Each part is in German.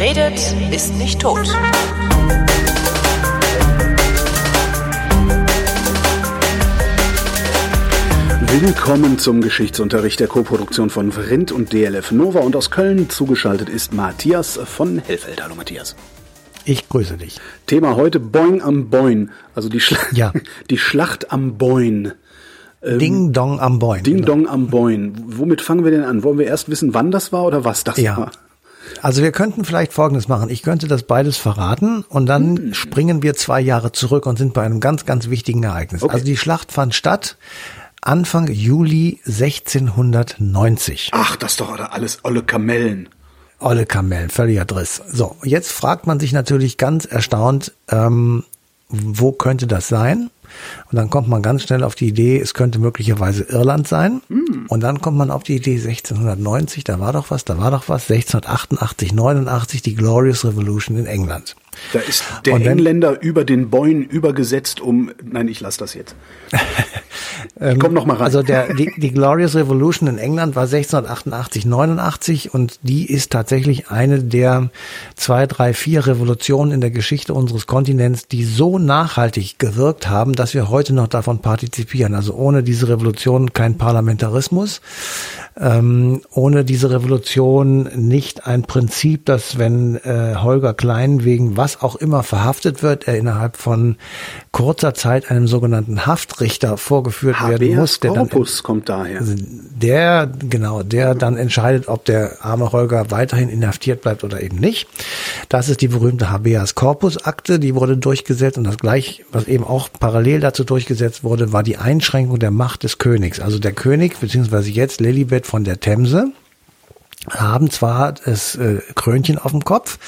Wer redet, ist nicht tot. Willkommen zum Geschichtsunterricht der Koproduktion von Vrindt und DLF Nova und aus Köln zugeschaltet ist Matthias von Hellfeld. Hallo Matthias. Ich grüße dich. Thema heute Boing am Boin, also die, Schla Ja. die Schlacht am Boin. Ding Dong am Boin. Ding Genau. Dong am Boin. Womit fangen wir denn an? Wollen wir erst wissen, wann das war oder was das Ja. war? Also wir könnten vielleicht Folgendes machen. Ich könnte das beides verraten und dann Hm. springen wir zwei Jahre zurück und sind bei einem ganz, ganz wichtigen Ereignis. Okay. Also die Schlacht fand statt Anfang Juli 1690. Ach, das ist doch alles olle Kamellen. Olle Kamellen, völliger Driss. So, jetzt fragt man sich natürlich ganz erstaunt, ähm, wo könnte das sein? Und dann kommt man ganz schnell auf die Idee, es könnte möglicherweise Irland sein. Und dann kommt man auf die Idee 1690, da war doch was, da war doch was, 1688, 89, die Glorious Revolution in England. Da ist der wenn- Engländer über den Boin übergesetzt um. Nein, ich lass das jetzt. Komm noch mal rein. Also der, die, die Glorious Revolution in England war 1688, 89 und die ist tatsächlich eine der zwei, drei, vier Revolutionen in der Geschichte unseres Kontinents, die so nachhaltig gewirkt haben, dass wir heute noch davon partizipieren. Also ohne diese Revolution kein Parlamentarismus, ähm, ohne diese Revolution nicht ein Prinzip, dass wenn äh, Holger Klein wegen was auch immer verhaftet wird, er innerhalb von kurzer Zeit einem sogenannten Haftrichter vorgeführt werden Habeas muss, der dann Corpus kommt daher. der, genau, der dann entscheidet, ob der arme Holger weiterhin inhaftiert bleibt oder eben nicht. Das ist die berühmte Habeas Corpus Akte, die wurde durchgesetzt und das gleich, was eben auch parallel dazu durchgesetzt wurde, war die Einschränkung der Macht des Königs. Also der König, beziehungsweise jetzt Lilibet von der Themse, haben zwar das äh, Krönchen auf dem Kopf,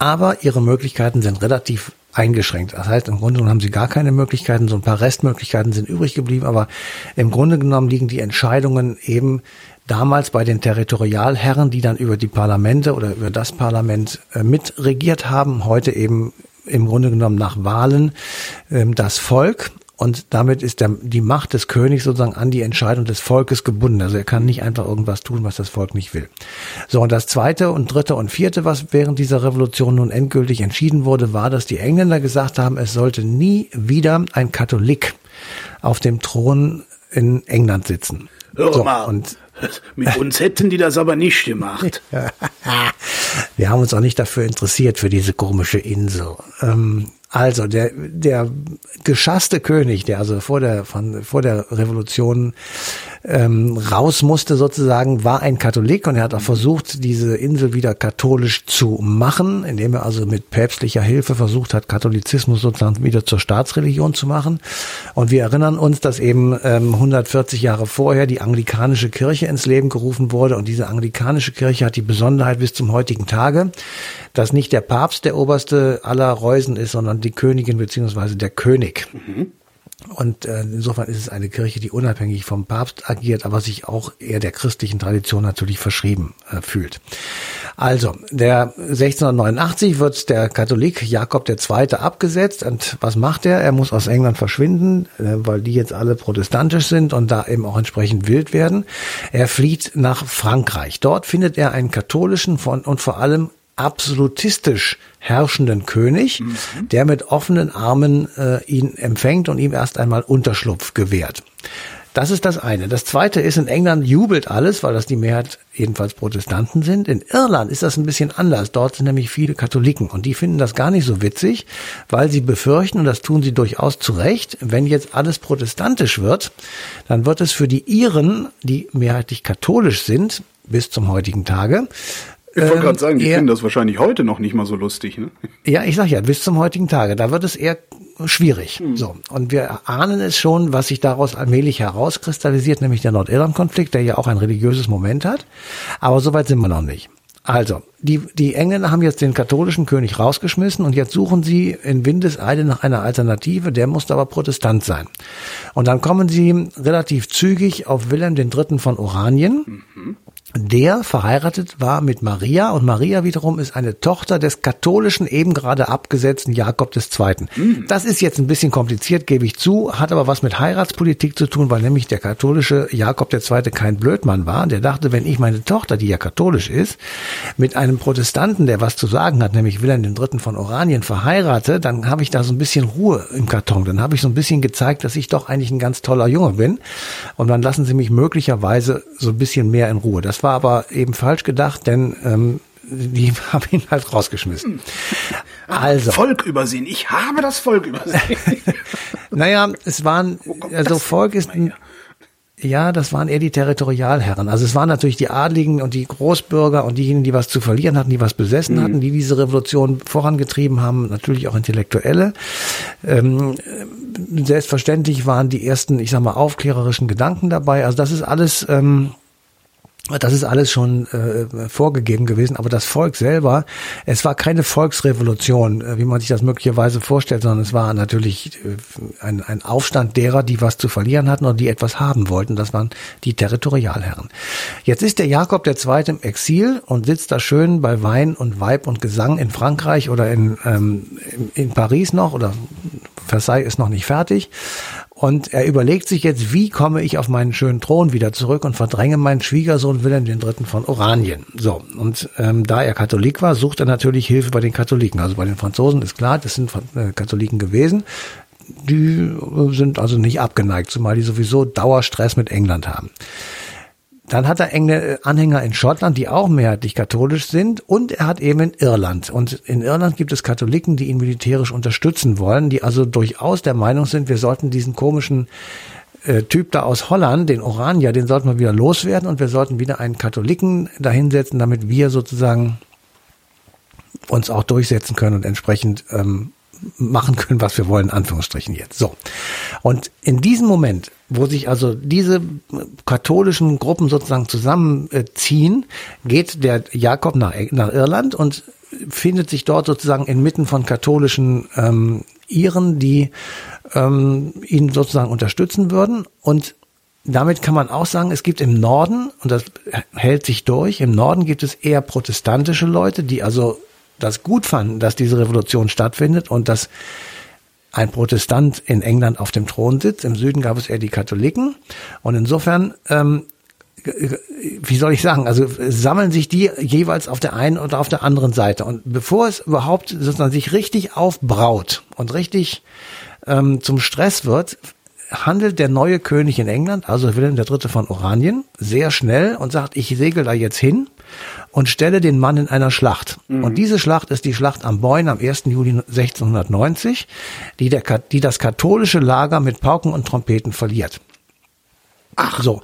aber ihre Möglichkeiten sind relativ eingeschränkt. Das heißt, im Grunde genommen haben sie gar keine Möglichkeiten, so ein paar Restmöglichkeiten sind übrig geblieben, aber im Grunde genommen liegen die Entscheidungen eben damals bei den Territorialherren, die dann über die Parlamente oder über das Parlament äh, mitregiert haben, heute eben im Grunde genommen nach Wahlen ähm, das Volk. Und damit ist der, die Macht des Königs sozusagen an die Entscheidung des Volkes gebunden. Also er kann nicht einfach irgendwas tun, was das Volk nicht will. So, und das zweite und dritte und vierte, was während dieser Revolution nun endgültig entschieden wurde, war, dass die Engländer gesagt haben, es sollte nie wieder ein Katholik auf dem Thron in England sitzen. Hör So, mal, und mit uns hätten die das aber nicht gemacht. Wir haben uns auch nicht dafür interessiert, für diese komische Insel. Ähm, also der, der geschasste König, der also vor der, von, vor der Revolution ähm, raus musste sozusagen, war ein Katholik und er hat auch versucht, diese Insel wieder katholisch zu machen, indem er also mit päpstlicher Hilfe versucht hat, Katholizismus sozusagen wieder zur Staatsreligion zu machen. Und wir erinnern uns, dass eben ähm, 140 Jahre vorher die anglikanische Kirche ins Leben gerufen wurde und diese anglikanische Kirche hat die Besonderheit bis zum heutigen Tage, dass nicht der Papst der oberste aller Reusen ist, sondern die Königin beziehungsweise der König. Und äh, insofern ist es eine Kirche, die unabhängig vom Papst agiert, aber sich auch eher der christlichen Tradition natürlich verschrieben äh, fühlt. Also, der 1689 wird der Katholik Jakob II. abgesetzt und was macht er? Er muss aus England verschwinden, äh, weil die jetzt alle protestantisch sind und da eben auch entsprechend wild werden. Er flieht nach Frankreich. Dort findet er einen katholischen von, und vor allem absolutistisch herrschenden König, der mit offenen Armen äh, ihn empfängt und ihm erst einmal Unterschlupf gewährt. Das ist das eine. Das zweite ist, in England jubelt alles, weil das die Mehrheit jedenfalls Protestanten sind. In Irland ist das ein bisschen anders. Dort sind nämlich viele Katholiken und die finden das gar nicht so witzig, weil sie befürchten, und das tun sie durchaus zu Recht, wenn jetzt alles protestantisch wird, dann wird es für die Iren, die mehrheitlich katholisch sind, bis zum heutigen Tage, Ich wollte ähm, gerade sagen, die eher- finden das wahrscheinlich heute noch nicht mal so lustig. Ne? ja, ich sag ja, bis zum heutigen Tage. Da wird es eher schwierig. So. Und wir ahnen es schon, was sich daraus allmählich herauskristallisiert, nämlich der Nordirland-Konflikt, der ja auch ein religiöses Moment hat. Aber soweit sind wir noch nicht. Also, die, die Engländer haben jetzt den katholischen König rausgeschmissen und jetzt suchen sie in Windeseile nach einer Alternative, der musste aber Protestant sein. Und dann kommen sie relativ zügig auf Wilhelm III. von Oranien. Der verheiratet war mit Maria und Maria wiederum ist eine Tochter des katholischen, eben gerade abgesetzten Jakob II. Mhm. Das ist jetzt ein bisschen kompliziert, gebe ich zu, hat aber was mit Heiratspolitik zu tun, weil nämlich der katholische Jakob II. kein Blödmann war. Der dachte, wenn ich meine Tochter, die ja katholisch ist, mit einem Protestanten, der was zu sagen hat, nämlich Wilhelm III. von Oranien, verheirate, dann habe ich da so ein bisschen Ruhe im Karton. Dann habe ich so ein bisschen gezeigt, dass ich doch eigentlich ein ganz toller Junge bin. Und dann lassen sie mich möglicherweise so ein bisschen mehr in Ruhe. Das war aber eben falsch gedacht, denn ähm, die haben ihn halt rausgeschmissen. Also. Volk übersehen. Ich habe das Volk übersehen. naja, es waren, also Volk ist, ja, das waren eher die Territorialherren. Also es waren natürlich die Adligen und die Großbürger und diejenigen, die was zu verlieren hatten, die was besessen mhm. hatten, die diese Revolution vorangetrieben haben, natürlich auch Intellektuelle. Ähm, selbstverständlich waren die ersten, ich sag mal, aufklärerischen Gedanken dabei. Also das ist alles ähm, das ist alles schon äh, vorgegeben gewesen, aber das Volk selber, es war keine Volksrevolution, äh, wie man sich das möglicherweise vorstellt, sondern es war natürlich äh, ein, ein Aufstand derer, die was zu verlieren hatten oder die etwas haben wollten. Das waren die Territorialherren. Jetzt ist der Jakob II. im Exil und sitzt da schön bei Wein und Weib und Gesang in Frankreich oder in, ähm, in Paris noch oder Versailles ist noch nicht fertig und er überlegt sich jetzt, wie komme ich auf meinen schönen Thron wieder zurück und verdränge meinen Schwiegersohn Wilhelm III. von Oranien. So, und ähm, da er Katholik war, sucht er natürlich Hilfe bei den Katholiken. Also bei den Franzosen ist klar, das sind äh, Katholiken gewesen. Die äh, sind also nicht abgeneigt, zumal die sowieso Dauerstress mit England haben. Dann hat er enge Anhänger in Schottland, die auch mehrheitlich katholisch sind. Und er hat eben in Irland. Und in Irland gibt es Katholiken, die ihn militärisch unterstützen wollen, die also durchaus der Meinung sind, wir sollten diesen komischen äh, Typ da aus Holland, den Oranier, den sollten wir wieder loswerden und wir sollten wieder einen Katholiken dahinsetzen, damit wir sozusagen uns auch durchsetzen können und entsprechend ähm, machen können, was wir wollen, in Anführungsstrichen jetzt. So. Und in diesem Moment, wo sich also diese katholischen Gruppen sozusagen zusammenziehen, geht der Jakob nach, nach Irland und findet sich dort sozusagen inmitten von katholischen ähm, Iren, die ähm, ihn sozusagen unterstützen würden. Und damit kann man auch sagen, es gibt im Norden, und das hält sich durch, im Norden gibt es eher protestantische Leute, die also das gut fanden, dass diese Revolution stattfindet und dass ein Protestant in England auf dem Thron sitzt. Im Süden gab es eher die Katholiken. Und insofern, ähm, wie soll ich sagen, also sammeln sich die jeweils auf der einen oder auf der anderen Seite. Und bevor es überhaupt sozusagen sich richtig aufbraut und richtig ähm, zum Stress wird, handelt der neue König in England, also Wilhelm III. von Oranien, sehr schnell und sagt, ich segel da jetzt hin und stelle den Mann in einer Schlacht. Mhm. Und diese Schlacht ist die Schlacht am Boyne am 1. Juli 1690, die, der, die das katholische Lager mit Pauken und Trompeten verliert. Ach. So.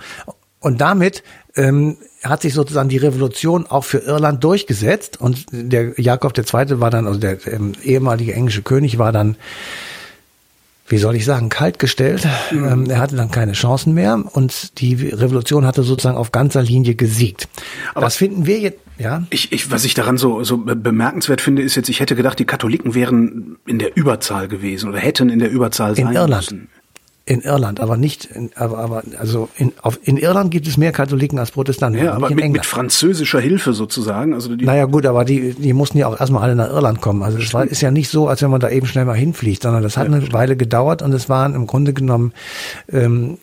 Und damit ähm, hat sich sozusagen die Revolution auch für Irland durchgesetzt und der Jakob II. war dann, also der ähm, ehemalige englische König war dann wie soll ich sagen, kaltgestellt. Mhm. Ähm, er hatte dann keine Chancen mehr und die Revolution hatte sozusagen auf ganzer Linie gesiegt. Aber das finden wir jetzt, ja. Ich, ich, was ich daran so, so bemerkenswert finde, ist jetzt, ich hätte gedacht, die Katholiken wären in der Überzahl gewesen oder hätten in der Überzahl sein in Irland. müssen. In Irland, aber nicht, in, aber, aber also in, auf, in Irland gibt es mehr Katholiken als Protestanten. Ja, aber mit, mit, französischer Hilfe sozusagen. Also die naja gut, aber die, die mussten ja auch erstmal alle nach Irland kommen. Also es war, ist ja nicht so, als wenn man da eben schnell mal hinfliegt, sondern das hat ja, eine Weile gedauert und es waren im Grunde genommen ähm,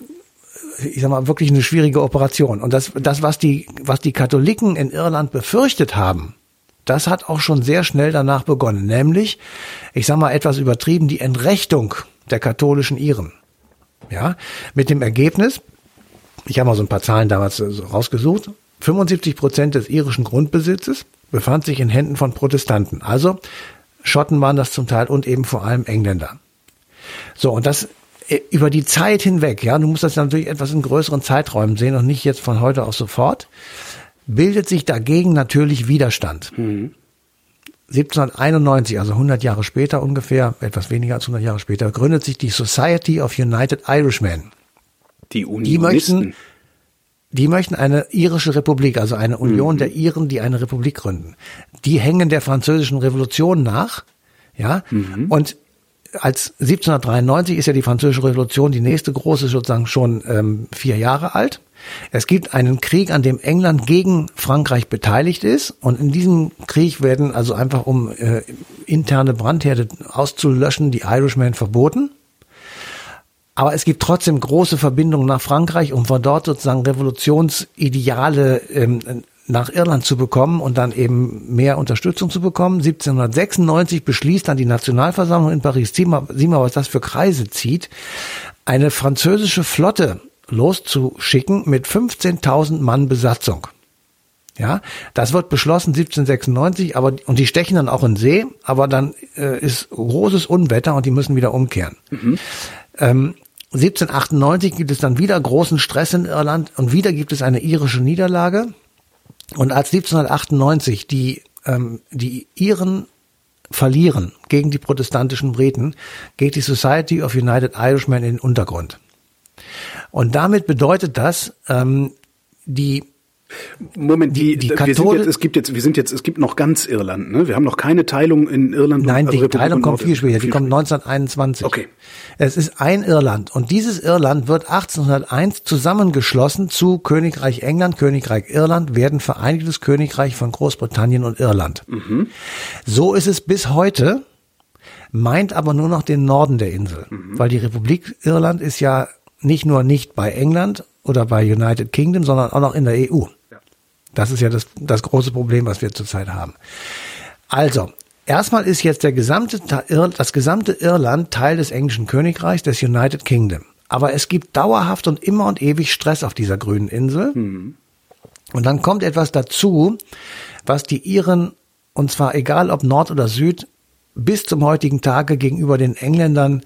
ich sag mal, wirklich eine schwierige Operation. Und das, das, was die, was die Katholiken in Irland befürchtet haben, das hat auch schon sehr schnell danach begonnen. Nämlich, ich sag mal etwas übertrieben, die Entrechtung der katholischen Iren. Ja, mit dem Ergebnis, ich habe mal so ein paar Zahlen damals rausgesucht, 75 Prozent des irischen Grundbesitzes befand sich in Händen von Protestanten. Also Schotten waren das zum Teil und eben vor allem Engländer. So, und das äh, über die Zeit hinweg, ja, du musst das natürlich etwas in größeren Zeiträumen sehen und nicht jetzt von heute auf sofort, bildet sich dagegen natürlich Widerstand. Mhm. 1791, also 100 Jahre später ungefähr, etwas weniger als 100 Jahre später, gründet sich die Society of United Irishmen. Die Unionisten. Die möchten, die möchten eine irische Republik, also eine Union mhm. der Iren, die eine Republik gründen. Die hängen der französischen Revolution nach, ja, mhm. und als 1793 ist ja die französische Revolution die nächste große sozusagen schon ähm, vier Jahre alt. Es gibt einen Krieg, an dem England gegen Frankreich beteiligt ist. Und in diesem Krieg werden also einfach, um äh, interne Brandherde auszulöschen, die Irishmen verboten. Aber es gibt trotzdem große Verbindungen nach Frankreich, um von dort sozusagen Revolutionsideale ähm, nach Irland zu bekommen und dann eben mehr Unterstützung zu bekommen. 1796 beschließt dann die Nationalversammlung in Paris, sieh mal, sieh mal was das für Kreise zieht, eine französische Flotte loszuschicken mit 15.000 Mann Besatzung. Ja, das wird beschlossen 1796, aber und die stechen dann auch in See, aber dann äh, ist großes Unwetter und die müssen wieder umkehren. Mhm. Ähm, 1798 gibt es dann wieder großen Stress in Irland und wieder gibt es eine irische Niederlage. Und als 1798 die, ähm, die Iren verlieren gegen die protestantischen Briten, geht die Society of United Irishmen in den Untergrund. Und damit bedeutet das, ähm, die Moment, die, die, die wir sind jetzt, es gibt jetzt, wir sind jetzt, es gibt noch ganz Irland, ne? Wir haben noch keine Teilung in Irland. Nein, die Teilung kommt viel später. Die kommt 1921. Okay. Es ist ein Irland und dieses Irland wird 1801 zusammengeschlossen zu Königreich England, Königreich Irland, werden Vereinigtes Königreich von Großbritannien und Irland. Mhm. So ist es bis heute, meint aber nur noch den Norden der Insel, mhm. weil die Republik Irland ist ja nicht nur nicht bei England oder bei United Kingdom, sondern auch noch in der EU. Das ist ja das, das große Problem, was wir zurzeit haben. Also, erstmal ist jetzt der gesamte, das gesamte Irland Teil des englischen Königreichs, des United Kingdom. Aber es gibt dauerhaft und immer und ewig Stress auf dieser grünen Insel. Mhm. Und dann kommt etwas dazu, was die Iren, und zwar egal ob Nord oder Süd, bis zum heutigen Tage gegenüber den Engländern,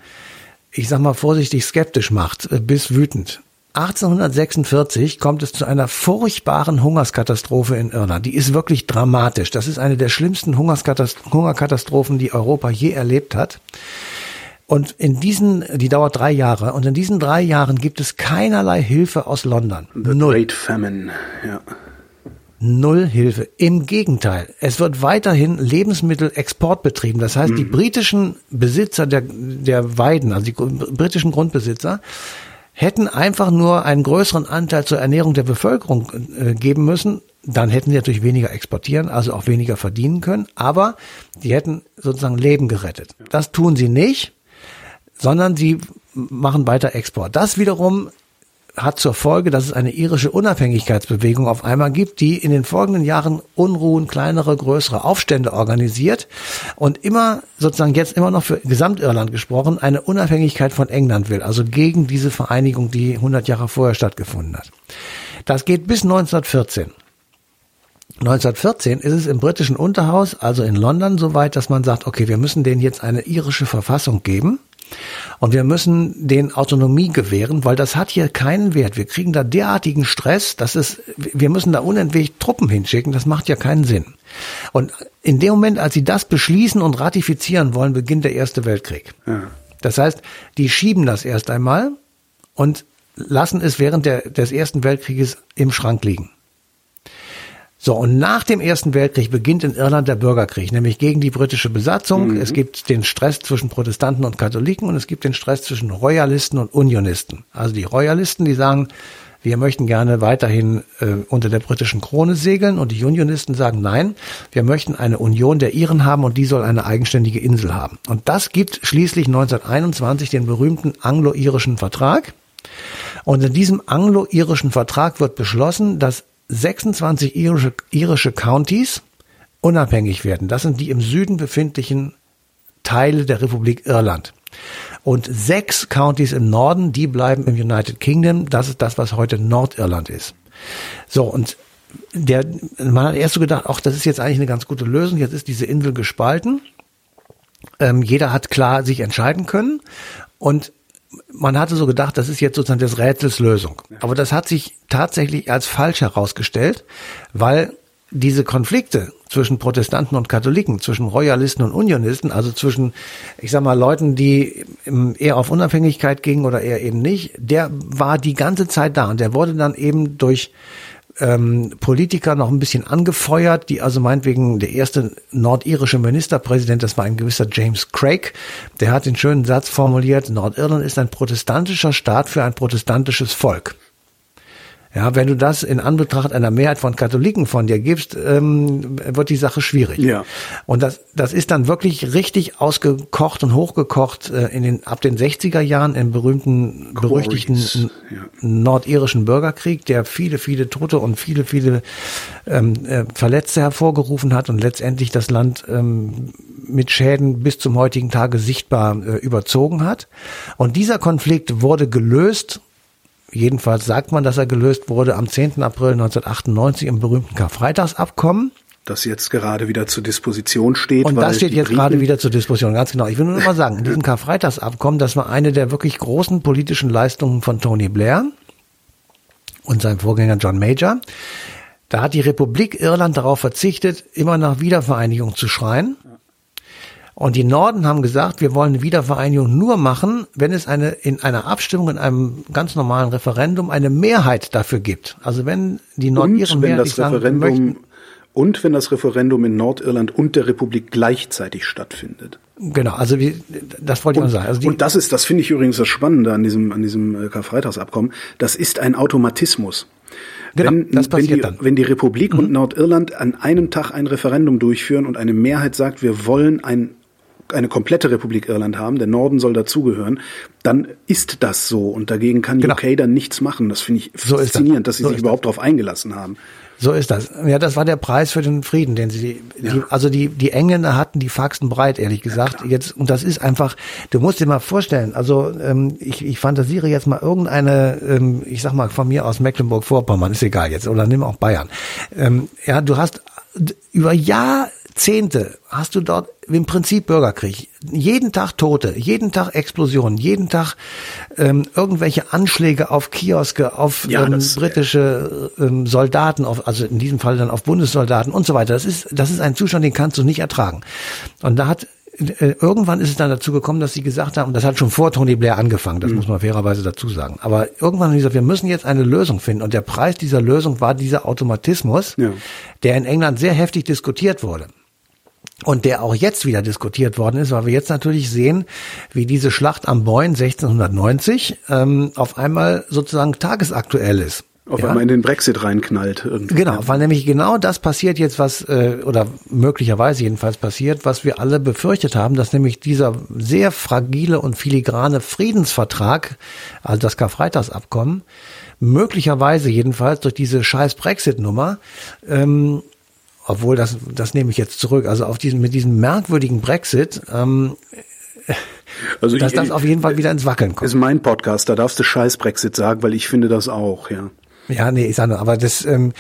ich sag mal vorsichtig skeptisch macht, äh, bis wütend. 1846 kommt es zu einer furchtbaren Hungerskatastrophe in Irland. Die ist wirklich dramatisch. Das ist eine der schlimmsten Hungerkatastrophen, die Europa je erlebt hat. Und in diesen, die dauert drei Jahre, und in diesen drei Jahren gibt es keinerlei Hilfe aus London. The Null. Great Famine, ja. Null Hilfe. Im Gegenteil. Es wird weiterhin Lebensmittelexport betrieben. Das heißt, mhm. die britischen Besitzer der, der Weiden, also die britischen Grundbesitzer, hätten einfach nur einen größeren Anteil zur Ernährung der Bevölkerung äh, geben müssen, dann hätten sie natürlich weniger exportieren, also auch weniger verdienen können, aber die hätten sozusagen Leben gerettet. Das tun sie nicht, sondern sie machen weiter Export. Das wiederum hat zur Folge, dass es eine irische Unabhängigkeitsbewegung auf einmal gibt, die in den folgenden Jahren Unruhen, kleinere, größere Aufstände organisiert und immer sozusagen jetzt immer noch für Gesamtirland gesprochen eine Unabhängigkeit von England will, also gegen diese Vereinigung, die 100 Jahre vorher stattgefunden hat. Das geht bis 1914. 1914 ist es im britischen Unterhaus, also in London, so weit, dass man sagt, okay, wir müssen denen jetzt eine irische Verfassung geben. Und wir müssen den Autonomie gewähren, weil das hat hier keinen Wert. Wir kriegen da derartigen Stress, dass es, wir müssen da unentwegt Truppen hinschicken. Das macht ja keinen Sinn. Und in dem Moment, als sie das beschließen und ratifizieren wollen, beginnt der Erste Weltkrieg. Ja. Das heißt, die schieben das erst einmal und lassen es während der, des Ersten Weltkrieges im Schrank liegen. So, und nach dem Ersten Weltkrieg beginnt in Irland der Bürgerkrieg, nämlich gegen die britische Besatzung. Mhm. Es gibt den Stress zwischen Protestanten und Katholiken und es gibt den Stress zwischen Royalisten und Unionisten. Also die Royalisten, die sagen, wir möchten gerne weiterhin äh, unter der britischen Krone segeln und die Unionisten sagen, nein, wir möchten eine Union der Iren haben und die soll eine eigenständige Insel haben. Und das gibt schließlich 1921 den berühmten anglo-irischen Vertrag. Und in diesem anglo-irischen Vertrag wird beschlossen, dass 26 irische, irische Countys unabhängig werden. Das sind die im Süden befindlichen Teile der Republik Irland. Und sechs Countys im Norden, die bleiben im United Kingdom. Das ist das, was heute Nordirland ist. So, und der, man hat erst so gedacht, ach, das ist jetzt eigentlich eine ganz gute Lösung. Jetzt ist diese Insel gespalten. Ähm, jeder hat klar sich entscheiden können. Und man hatte so gedacht, das ist jetzt sozusagen des Rätsels Lösung. Aber das hat sich tatsächlich als falsch herausgestellt, weil diese Konflikte zwischen Protestanten und Katholiken, zwischen Royalisten und Unionisten, also zwischen, ich sag mal, Leuten, die eher auf Unabhängigkeit gingen oder eher eben nicht, der war die ganze Zeit da und der wurde dann eben durch ähm, Politiker noch ein bisschen angefeuert, die also meinetwegen der erste nordirische Ministerpräsident, das war ein gewisser James Craig, der hat den schönen Satz formuliert, Nordirland ist ein protestantischer Staat für ein protestantisches Volk. Ja, wenn du das in Anbetracht einer Mehrheit von Katholiken von dir gibst, ähm, wird die Sache schwierig. Ja. Und das, das ist dann wirklich richtig ausgekocht und hochgekocht äh, in den, ab den 60er Jahren im berühmten, berüchtigten ja. nordirischen Bürgerkrieg, der viele, viele Tote und viele, viele ähm, äh, Verletzte hervorgerufen hat und letztendlich das Land ähm, mit Schäden bis zum heutigen Tage sichtbar äh, überzogen hat. Und dieser Konflikt wurde gelöst jedenfalls sagt man, dass er gelöst wurde am 10. April 1998 im berühmten Karfreitagsabkommen. Das jetzt gerade wieder zur Disposition steht. Und das steht jetzt Briten gerade wieder zur Disposition, ganz genau. Ich will nur noch mal sagen, in diesem Karfreitagsabkommen, das war eine der wirklich großen politischen Leistungen von Tony Blair und seinem Vorgänger John Major. Da hat die Republik Irland darauf verzichtet, immer nach Wiedervereinigung zu schreien. Und die Norden haben gesagt, wir wollen eine Wiedervereinigung nur machen, wenn es eine in einer Abstimmung in einem ganz normalen Referendum eine Mehrheit dafür gibt. Also wenn die Nordiren mehrheitlich sagen, Referendum und wenn das Referendum in Nordirland und der Republik gleichzeitig stattfindet. Genau, also wie, das wollte ich und, mal sagen. Also und das ist, das finde ich übrigens das Spannende an diesem, an diesem äh, Karfreitagsabkommen. Das ist ein Automatismus. Genau, wenn, das passiert wenn, die, dann. wenn die Republik mhm. und Nordirland an einem Tag ein Referendum durchführen und eine Mehrheit sagt, wir wollen ein eine komplette Republik Irland haben, der Norden soll dazugehören, dann ist das so und dagegen kann genau. UK dann nichts machen. Das finde ich so faszinierend, das. dass sie so sich überhaupt darauf eingelassen haben. So ist das. Ja, das war der Preis für den Frieden, den sie, ja. die, also die, die Engländer hatten die Faxen breit, ehrlich gesagt. Ja, jetzt, und das ist einfach, du musst dir mal vorstellen, also ähm, ich, ich fantasiere jetzt mal irgendeine, ähm, ich sag mal von mir aus Mecklenburg-Vorpommern, ist egal jetzt, oder nimm auch Bayern. Ähm, ja, du hast über Jahr, Jahrzehnte hast du dort im Prinzip Bürgerkrieg. Jeden Tag Tote, jeden Tag Explosionen, jeden Tag ähm, irgendwelche Anschläge auf Kioske, auf ja, ähm, das, britische ähm, Soldaten, auf, also in diesem Fall dann auf Bundessoldaten und so weiter. Das ist, das ist ein Zustand, den kannst du nicht ertragen. Und da hat äh, irgendwann ist es dann dazu gekommen, dass sie gesagt haben, das hat schon vor Tony Blair angefangen, das mhm. muss man fairerweise dazu sagen. Aber irgendwann haben sie gesagt, wir müssen jetzt eine Lösung finden. Und der Preis dieser Lösung war dieser Automatismus, ja. der in England sehr heftig diskutiert wurde und der auch jetzt wieder diskutiert worden ist, weil wir jetzt natürlich sehen, wie diese Schlacht am Boyne 1690 ähm, auf einmal sozusagen tagesaktuell ist. Auf ja? einmal in den Brexit reinknallt. Irgendwie. Genau, weil nämlich genau das passiert jetzt, was, äh, oder möglicherweise jedenfalls passiert, was wir alle befürchtet haben, dass nämlich dieser sehr fragile und filigrane Friedensvertrag, also das Karfreitagsabkommen, möglicherweise jedenfalls durch diese scheiß Brexit-Nummer ähm, obwohl das, das nehme ich jetzt zurück. Also auf diesen, mit diesem merkwürdigen Brexit, ähm, also dass ich, das auf jeden Fall wieder ins Wackeln kommt. Ist mein Podcast, da darfst du Scheiß Brexit sagen, weil ich finde das auch, ja. Ja, nee, ich sage nur, aber das, ähm,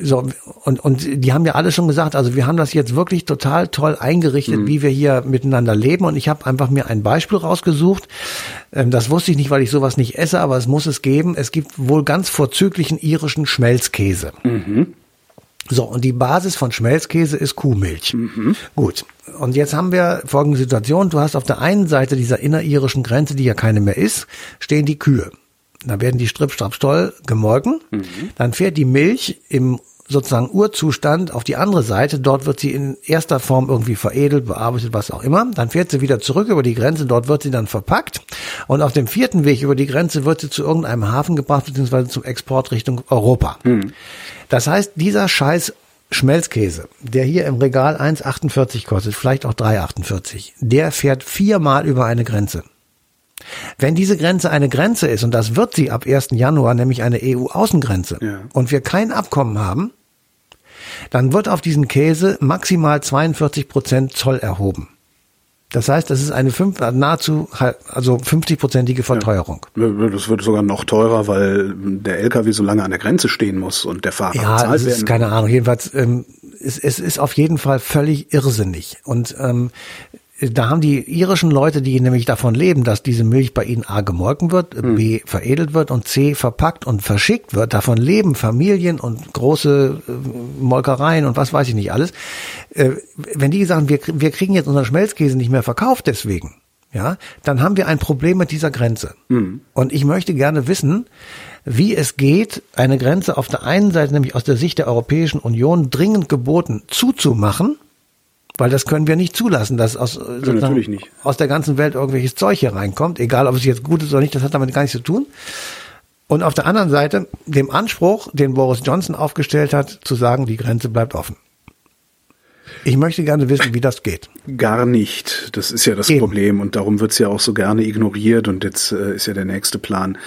so, und, und die haben ja alle schon gesagt, also wir haben das jetzt wirklich total toll eingerichtet, mhm. wie wir hier miteinander leben. Und ich habe einfach mir ein Beispiel rausgesucht. Ähm, das wusste ich nicht, weil ich sowas nicht esse, aber es muss es geben. Es gibt wohl ganz vorzüglichen irischen Schmelzkäse. Mhm. So, und die Basis von Schmelzkäse ist Kuhmilch. Mhm. Gut. Und jetzt haben wir folgende Situation. Du hast auf der einen Seite dieser inneririschen Grenze, die ja keine mehr ist, stehen die Kühe. Da werden die Strip, Strap, Stoll gemolken. Mhm. Dann fährt die Milch im sozusagen Urzustand auf die andere Seite. Dort wird sie in erster Form irgendwie veredelt, bearbeitet, was auch immer. Dann fährt sie wieder zurück über die Grenze. Dort wird sie dann verpackt. Und auf dem vierten Weg über die Grenze wird sie zu irgendeinem Hafen gebracht, beziehungsweise zum Export Richtung Europa. Mhm. Das heißt, dieser Scheiß Schmelzkäse, der hier im Regal 1,48 kostet, vielleicht auch 3,48, der fährt viermal über eine Grenze. Wenn diese Grenze eine Grenze ist, und das wird sie ab 1. Januar, nämlich eine EU-Außengrenze, ja. und wir kein Abkommen haben, dann wird auf diesen Käse maximal 42 Prozent Zoll erhoben. Das heißt, das ist eine fünf, nahezu also 50-prozentige Verteuerung. Ja, das wird sogar noch teurer, weil der LKW so lange an der Grenze stehen muss und der Fahrer ja, bezahlt werden. Ja, keine Ahnung. Jedenfalls, ähm, es, es ist auf jeden Fall völlig irrsinnig. Und ähm, da haben die irischen Leute, die nämlich davon leben, dass diese Milch bei ihnen A gemolken wird, hm. B veredelt wird und C verpackt und verschickt wird, davon leben Familien und große äh, Molkereien und was weiß ich nicht alles. Äh, wenn die sagen, wir, wir kriegen jetzt unseren Schmelzkäse nicht mehr verkauft deswegen, ja, dann haben wir ein Problem mit dieser Grenze. Hm. Und ich möchte gerne wissen, wie es geht, eine Grenze auf der einen Seite, nämlich aus der Sicht der Europäischen Union, dringend geboten zuzumachen, weil das können wir nicht zulassen, dass aus, ja, aus der ganzen Welt irgendwelches Zeug hier reinkommt, egal ob es jetzt gut ist oder nicht, das hat damit gar nichts zu tun. Und auf der anderen Seite dem Anspruch, den Boris Johnson aufgestellt hat, zu sagen, die Grenze bleibt offen. Ich möchte gerne wissen, wie das geht. Gar nicht. Das ist ja das Eben. Problem und darum wird es ja auch so gerne ignoriert und jetzt äh, ist ja der nächste Plan,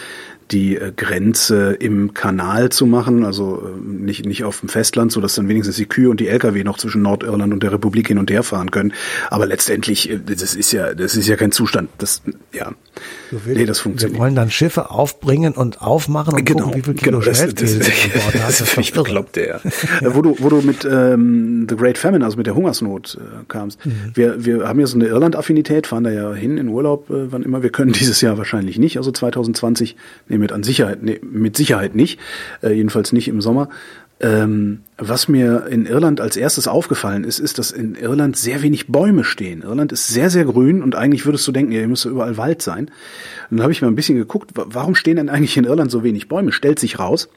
die äh, Grenze im Kanal zu machen, also äh, nicht, nicht auf dem Festland, so dass dann wenigstens die Kühe und die Lkw noch zwischen Nordirland und der Republik hin und her fahren können. Aber letztendlich, äh, das ist ja, das ist ja kein Zustand. Das, ja. Nee, das funktioniert. Wir wollen dann Schiffe aufbringen und aufmachen und genau, gucken, wie viel Kilo genau, das, das, das, das, ist völlig bekloppt, ja. wo du, wo du mit ähm, The Great Famine, also mit der Hungersnot äh, kamst. Mhm. Wir, wir haben ja so eine Irland-Affinität, fahren da ja hin in Urlaub, äh, wann immer wir können. Dieses Jahr wahrscheinlich nicht, also 2020. Nee, mit an Sicherheit, nee, mit Sicherheit nicht. Äh, jedenfalls nicht im Sommer. Ähm, was mir in Irland als erstes aufgefallen ist, ist, dass in Irland sehr wenig Bäume stehen. Irland ist sehr, sehr grün und eigentlich würdest du denken, ja, hier müsste überall Wald sein. Und dann habe ich mal ein bisschen geguckt, warum stehen denn eigentlich in Irland so wenig Bäume? Stellt sich raus,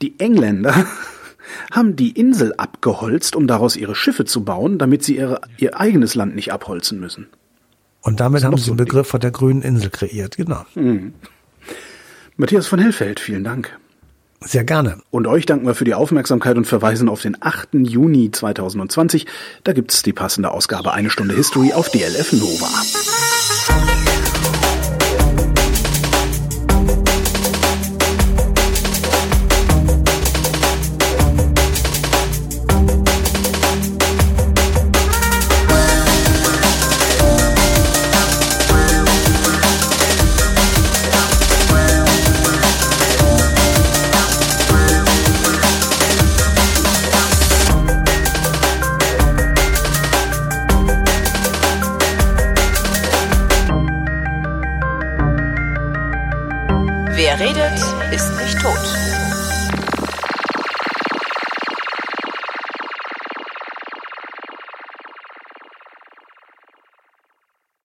die Engländer haben die Insel abgeholzt, um daraus ihre Schiffe zu bauen, damit sie ihre, ihr eigenes Land nicht abholzen müssen. Und damit haben sie so den Begriff von der grünen Insel kreiert, genau. Mhm. Matthias von Hellfeld, vielen Dank. Sehr gerne. Und euch danken wir für die Aufmerksamkeit und verweisen auf den 8. Juni 2020. Da gibt's die passende Ausgabe Eine Stunde History auf DLF Nova.